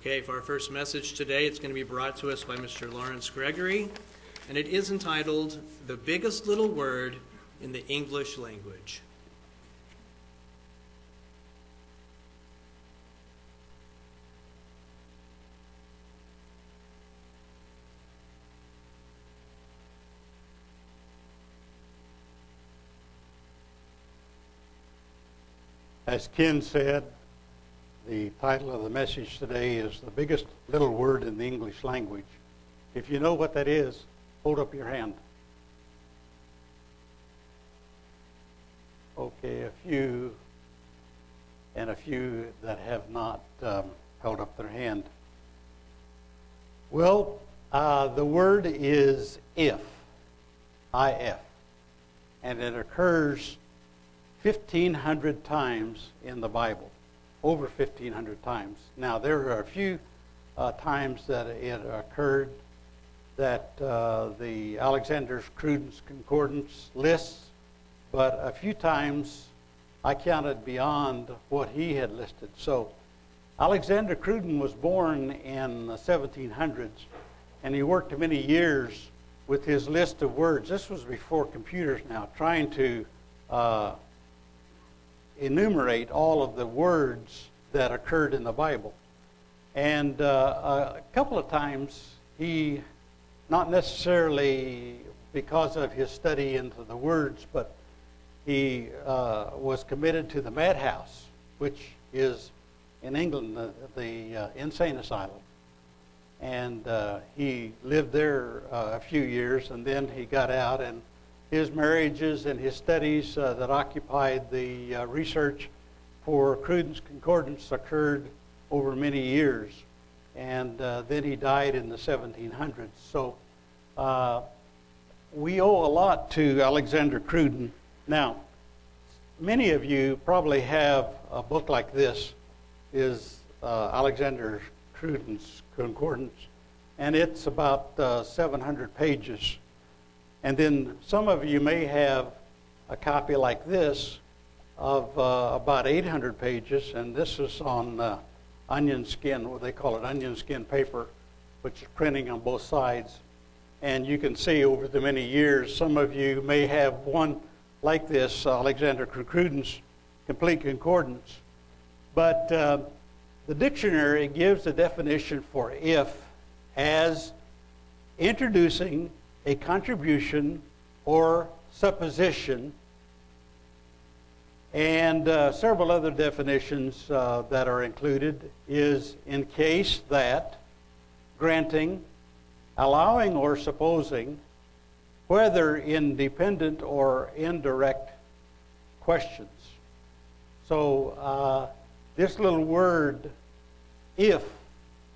Okay, for our first message today, it's going to be brought to us by Mr. Lawrence Gregory, and it is entitled The Biggest Little Word in the English Language. As Ken said, the title of the message today is The Biggest Little Word in the English Language. If you know what that is, hold up your hand. Okay, a few, and a few that have not um, held up their hand. Well, uh, the word is if, I-F, and it occurs 1,500 times in the Bible, over 1,500 times. Now, there are a few uh, times that it occurred that uh, the Alexander Cruden's Concordance lists, but a few times I counted beyond what he had listed. So, Alexander Cruden was born in the 1700s, and he worked many years with his list of words. This was before computers now, trying to uh, enumerate all of the words that occurred in the Bible. And uh, a couple of times he, not necessarily because of his study into the words, but he uh, was committed to the madhouse, which is in England the, the uh, insane asylum. And uh, he lived there uh, a few years, and then he got out and his marriages and his studies uh, that occupied the uh, research for Cruden's Concordance occurred over many years. And uh, then he died in the 1700s. So we owe a lot to Alexander Cruden. Now, many of you probably have a book like this, is uh, Alexander Cruden's Concordance, and it's about uh, 700 pages. And then some of you may have a copy like this of uh, about 800 pages, and this is on uh, onion skin, what they call it, onion skin paper, which is printing on both sides. And you can see over the many years, some of you may have one like this, Alexander Cruden's Complete Concordance. But uh, the dictionary gives the definition for if as introducing a contribution or supposition, and uh, several other definitions uh, that are included is in case that, granting, allowing, or supposing, whether in dependent or indirect questions. So uh, this little word, if,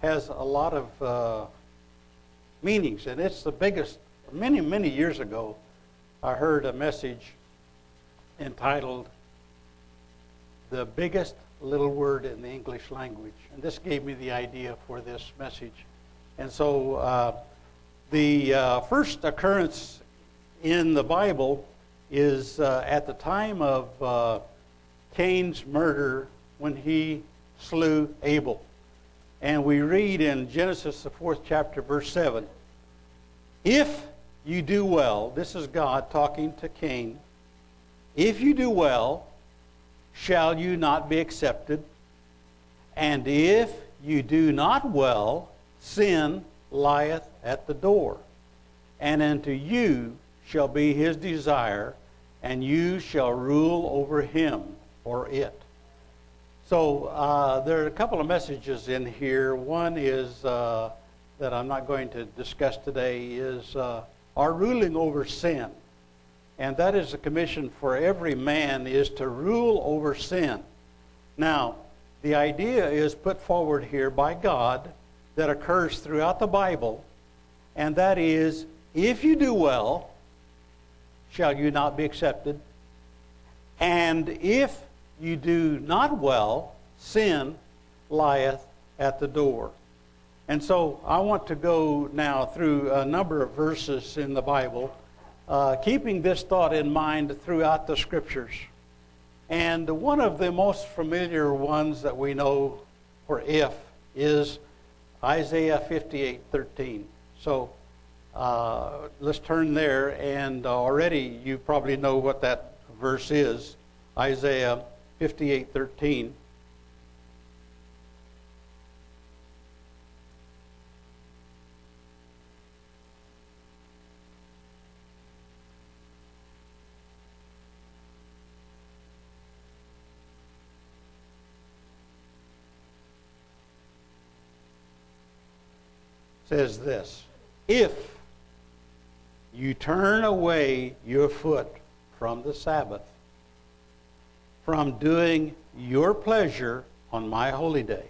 has a lot of uh, meanings, and it's the biggest many, many years ago, I heard a message entitled The Biggest Little Word in the English Language. And this gave me the idea for this message. And so uh, the uh, first occurrence in the Bible is uh, at the time of uh, Cain's murder when he slew Abel. And we read in Genesis, the fourth chapter, verse 7 If you do well, this is God talking to Cain. If you do well, shall you not be accepted? And if you do not well, sin lieth at the door. And unto you shall be his desire, and you shall rule over him or it. So uh, there are a couple of messages in here. One is uh, that I'm not going to discuss today is uh, are ruling over sin. And that is a commission for every man is to rule over sin. Now, the idea is put forward here by God that occurs throughout the Bible, and that is if you do well, shall you not be accepted? And if you do not well, sin lieth at the door. And so I want to go now through a number of verses in the Bible, uh, keeping this thought in mind throughout the scriptures. And one of the most familiar ones that we know for if is Isaiah 58 13. So uh, let's turn there, and already you probably know what that verse is Isaiah 58 13. Says this If you turn away your foot from the Sabbath, from doing your pleasure on my holy day,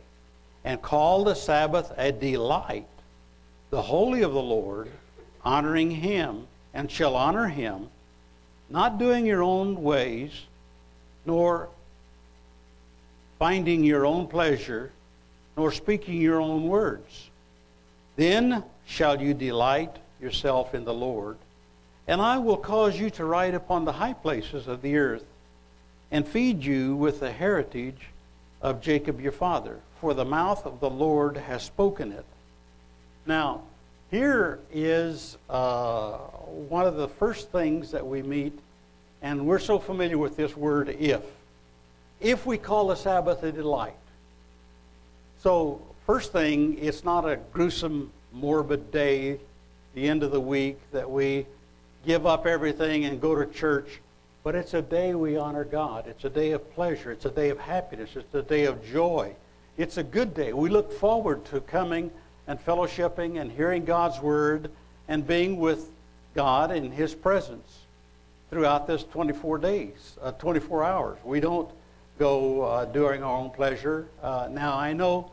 and call the Sabbath a delight, the holy of the Lord, honoring him, and shall honor him, not doing your own ways, nor finding your own pleasure, nor speaking your own words then shall you delight yourself in the Lord, and I will cause you to ride upon the high places of the earth, and feed you with the heritage of Jacob your father, for the mouth of the Lord has spoken it. Now, here is uh, one of the first things that we meet, and we're so familiar with this word if. If we call the Sabbath a delight. So, First thing, it's not a gruesome, morbid day, the end of the week, that we give up everything and go to church, but it's a day we honor God. It's a day of pleasure. It's a day of happiness. It's a day of joy. It's a good day. We look forward to coming and fellowshipping and hearing God's word and being with God in His presence throughout this 24 days, uh, 24 hours. We don't go uh, doing our own pleasure. Uh, now, I know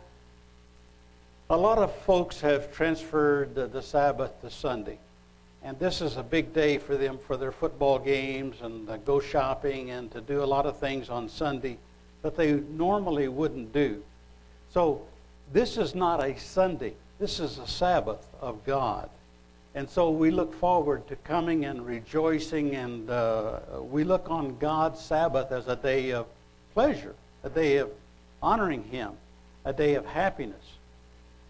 a lot of folks have transferred the, the, Sabbath to Sunday. And this is a big day for them for their football games and to go shopping and to do a lot of things on Sunday that they normally wouldn't do. So this is not a Sunday. This is a Sabbath of God. And so we look forward to coming and rejoicing, and uh, we look on God's Sabbath as a day of pleasure, a day of honoring Him, a day of happiness.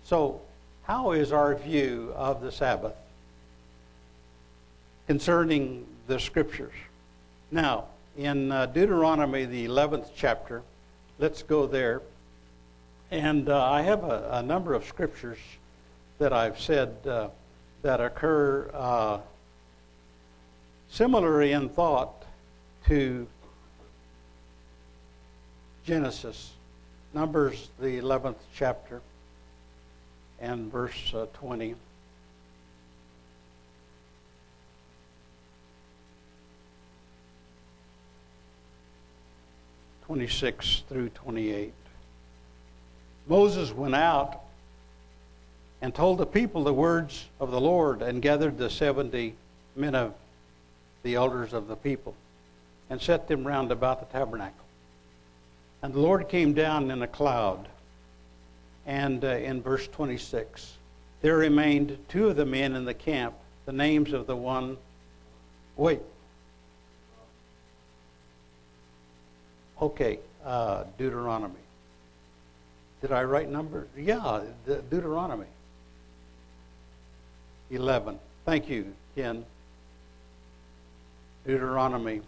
So, how is our view of the Sabbath concerning the Scriptures? Now, in uh, Deuteronomy, the 11th chapter, let's go there. And uh, I have a, a, number of scriptures that I've said uh, that occur uh, similarly in thought to Genesis, Numbers, the 11th chapter and verse uh, 20. Twenty-six through twenty-eight. Moses went out and told the people the words of the Lord and gathered the seventy men of the elders of the people and set them round about the tabernacle. And the Lord came down in a cloud and uh, in verse 26. There remained two of the men in the camp, the names of the one. Wait. Okay, uh, Deuteronomy. Did I write numbers? Yeah, Deuteronomy. 11. Thank you, Ken. Deuteronomy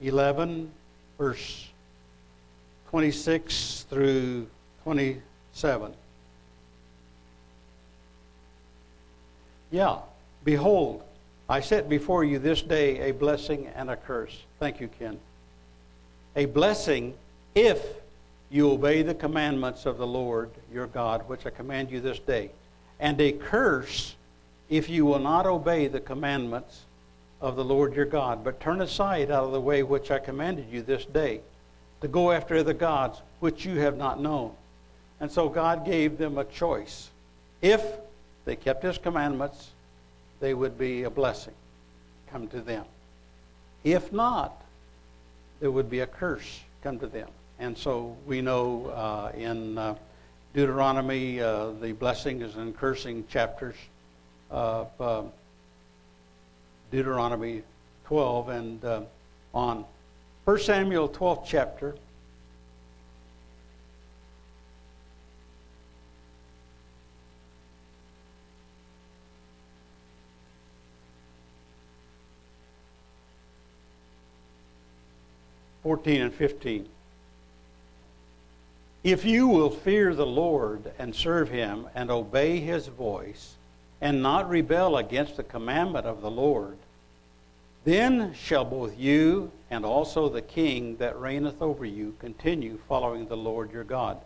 11, verse 26 through 27. Yeah. Behold, I set before you this day a blessing and a curse. Thank you, Ken. A blessing if you obey the commandments of the Lord your God, which I command you this day, and a curse if you will not obey the commandments of the Lord your God, but turn aside out of the way which I commanded you this day, to go after other gods which you have not known. And so God gave them a choice. If they kept his commandments, they would be a blessing come to them. If not, there would be a curse come to them. And so we know uh, in uh, Deuteronomy, uh, the blessings and cursing chapters of uh, Deuteronomy 12 and uh, on. 1 Samuel 12th chapter. 14 and 15. If you will fear the Lord and serve him and obey his voice and not rebel against the commandment of the Lord, then shall both you and also the king that reigneth over you continue following the Lord your God.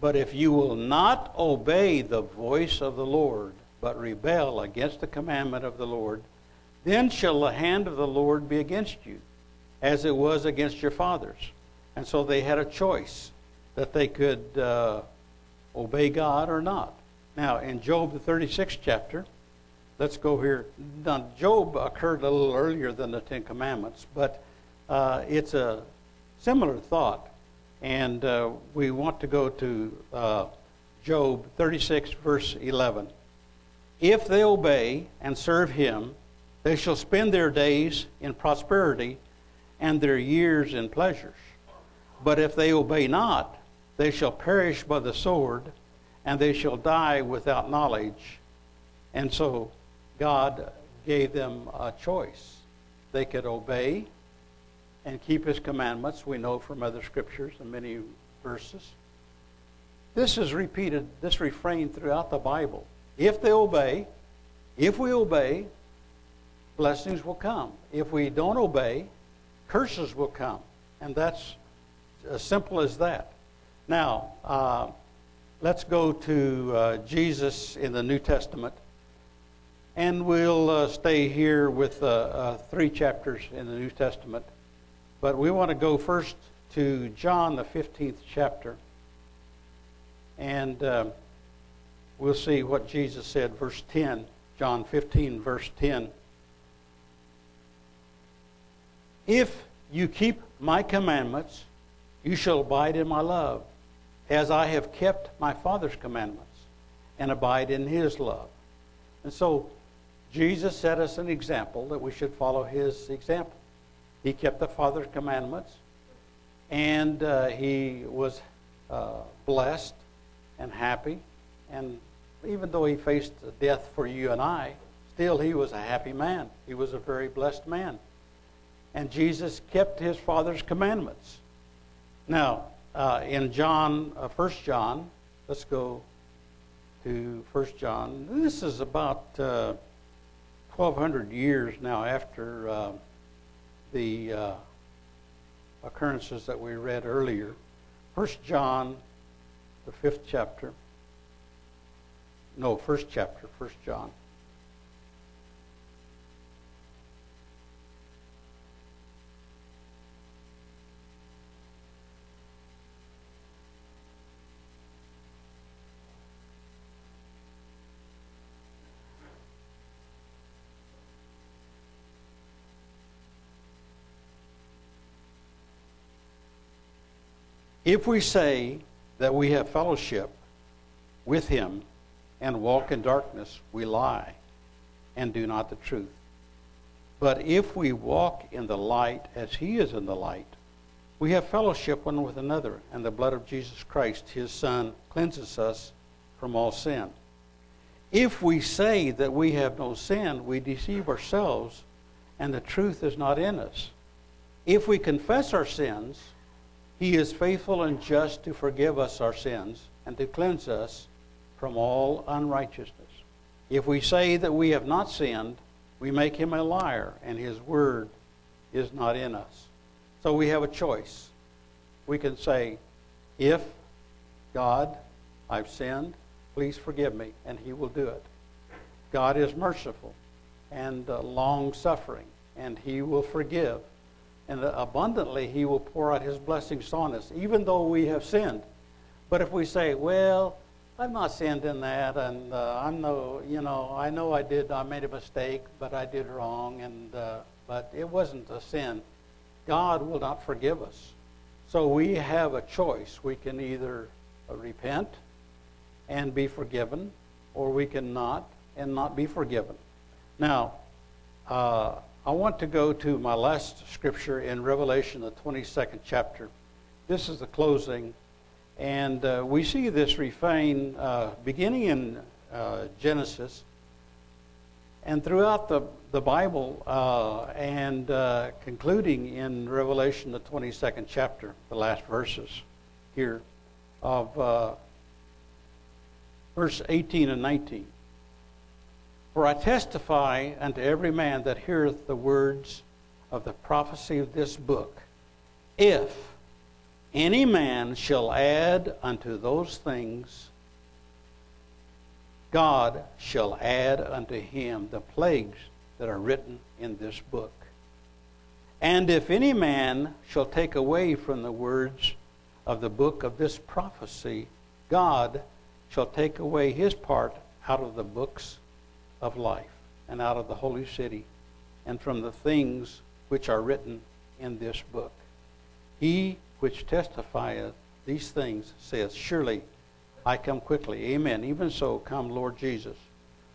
But if you will not obey the voice of the Lord, but rebel against the commandment of the Lord, then shall the hand of the Lord be against you, as it was against your fathers. And so they had a choice that they could uh, obey God or not. Now, in Job, the 36th chapter, let's go here. Now, Job occurred a little earlier than the Ten Commandments, but uh, it's a similar thought. And uh, we want to go to uh, Job 36, verse 11. If they obey and serve him, they shall spend their days in prosperity and their years in pleasures. But if they obey not, they shall perish by the sword, and they shall die without knowledge. And so God gave them a choice. They could obey and keep his commandments, we know from other scriptures and many verses. This is repeated, this refrain throughout the Bible. If they obey, if we obey, blessings will come. If we don't obey, curses will come. And that's as simple as that. Now, uh, let's go to uh, Jesus in the New Testament. And we'll uh, stay here with uh, uh, three chapters in the New Testament. But we want to go first to John, the 15th chapter. And uh, we'll see what Jesus said, verse 10. John 15, verse 10. If you keep my commandments, you shall abide in my love, as I have kept my Father's commandments and abide in his love. And so Jesus set us an example that we should follow his example. He kept the Father's commandments, and uh, he was uh, blessed and happy. And even though he faced death for you and I, still he was a happy man. He was a very blessed man. And Jesus kept his Father's commandments. Now, uh, in John, uh, 1 John, let's go to 1 John. This is about uh, 1,200 years now after uh, the uh, occurrences that we read earlier. 1 John, the fifth chapter. No, first chapter, 1 John. If we say that we have fellowship with him and walk in darkness, we lie and do not the truth. But if we walk in the light as he is in the light, we have fellowship one with another, and the blood of Jesus Christ, his Son, cleanses us from all sin. If we say that we have no sin, we deceive ourselves, and the truth is not in us. If we confess our sins, he is faithful and just to forgive us our sins and to cleanse us from all unrighteousness. If we say that we have not sinned, we make him a liar, and his word is not in us. So we have a choice. We can say, If God, I've sinned, please forgive me, and he will do it. God is merciful and uh, long suffering, and he will forgive and abundantly he will pour out his blessings on us, even though we have sinned. But if we say, well, I've not sinned in that, and uh, I'm no, you know, I know I did, I made a mistake, but I did wrong, and uh, but it wasn't a sin. God will not forgive us. So we have a choice. We can either repent and be forgiven, or we can not and not be forgiven. Now, uh, I want to go to my last scripture in Revelation, the 22nd chapter. This is the closing. And uh, we see this refrain uh, beginning in uh, Genesis. and throughout the, the Bible, uh, and uh, concluding in Revelation, the 22nd chapter, the last verses here of uh, verse 18 and 19. For I testify unto every man that heareth the words of the prophecy of this book, if any man shall add unto those things, God shall add unto him the plagues that are written in this book. And if any man shall take away from the words of the book of this prophecy, God shall take away his part out of the books of life and out of the holy city and from the things which are written in this book. He which testifieth these things saith, Surely I come quickly. Amen. Even so, come, Lord Jesus.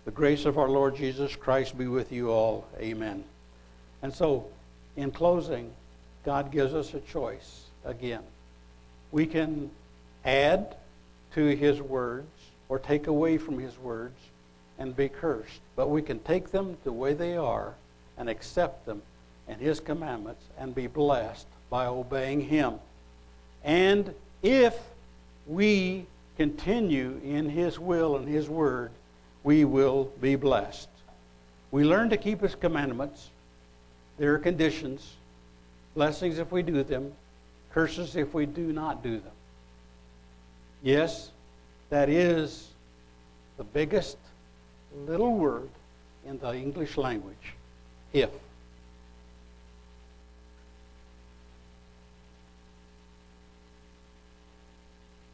The grace of our Lord Jesus Christ be with you all. Amen. And so, in closing, God gives us a choice again. We can add to his words or take away from his words and be cursed. But we can take them the way they are and accept them and his commandments and be blessed by obeying him. And if we continue in his will and his word, we will be blessed. We learn to keep his commandments. There are conditions, blessings if we do them, curses if we do not do them. Yes, that is the biggest little word in the English language. If.